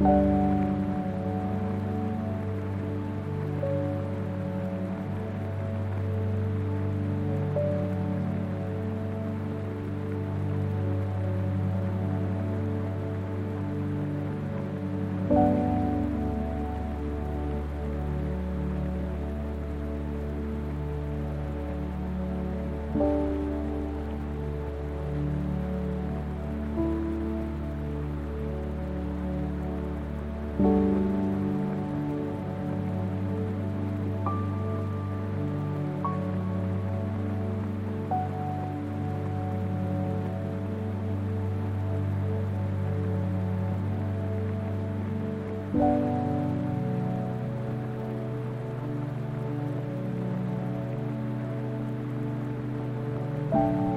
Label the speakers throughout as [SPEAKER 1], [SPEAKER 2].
[SPEAKER 1] Thank you. Thank you.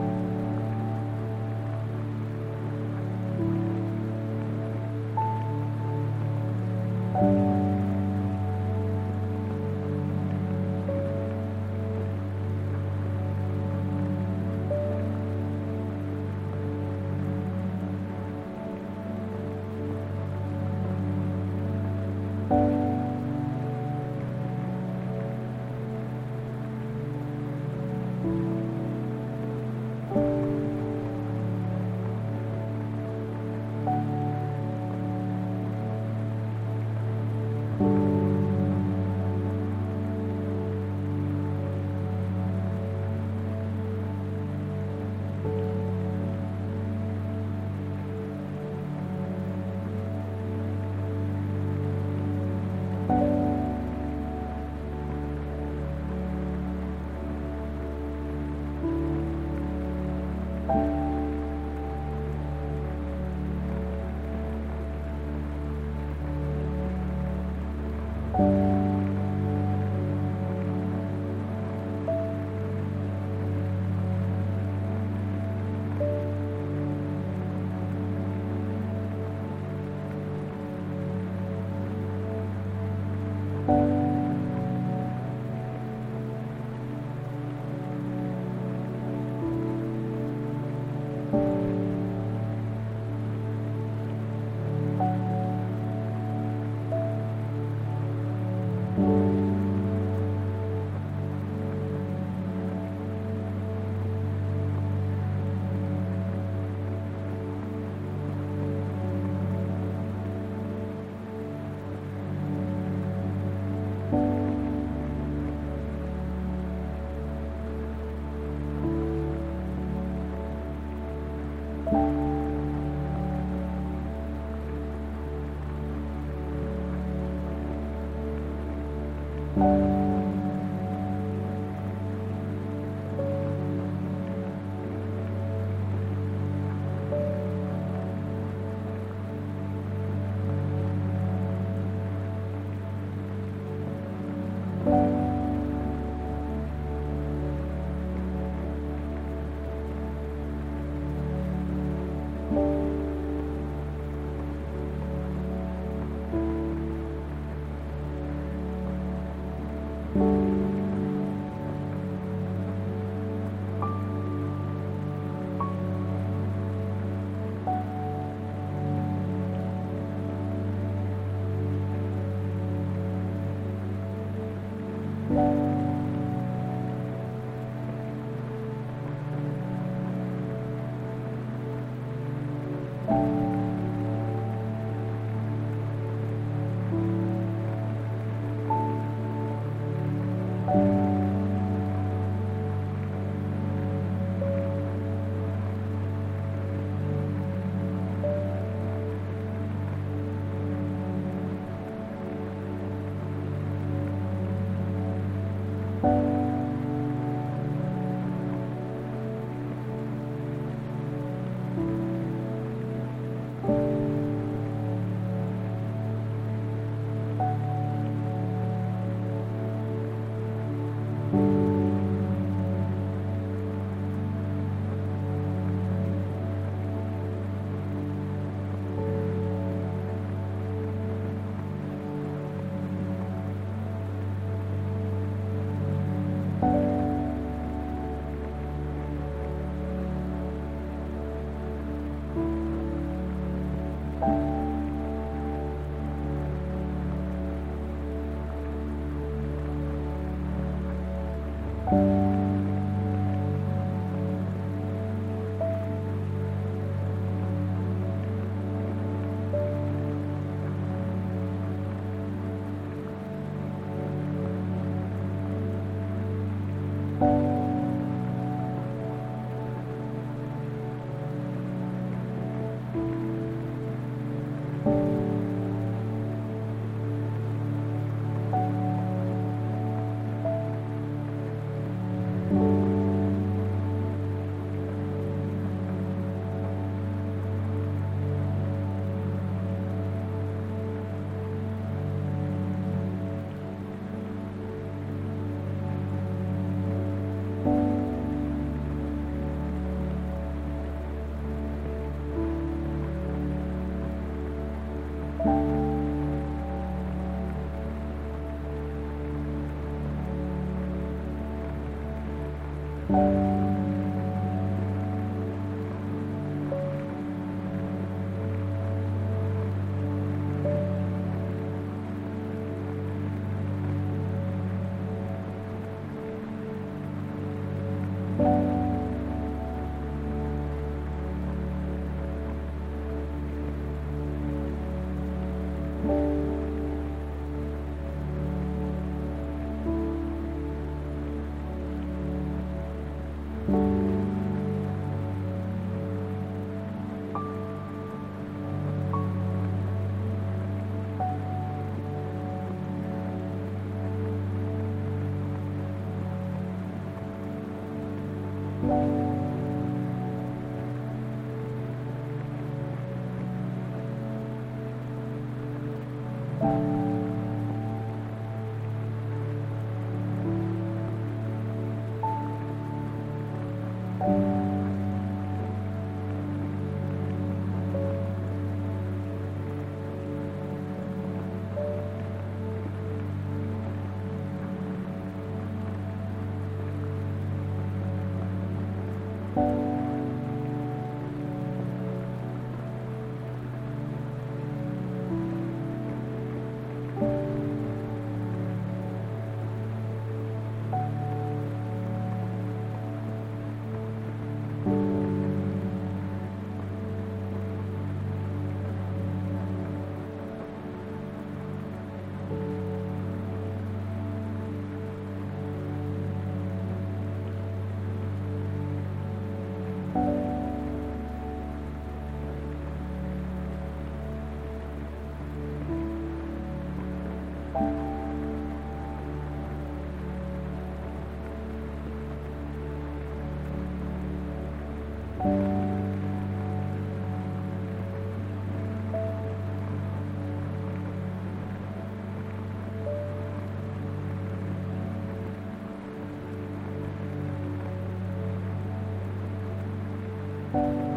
[SPEAKER 1] 嗯。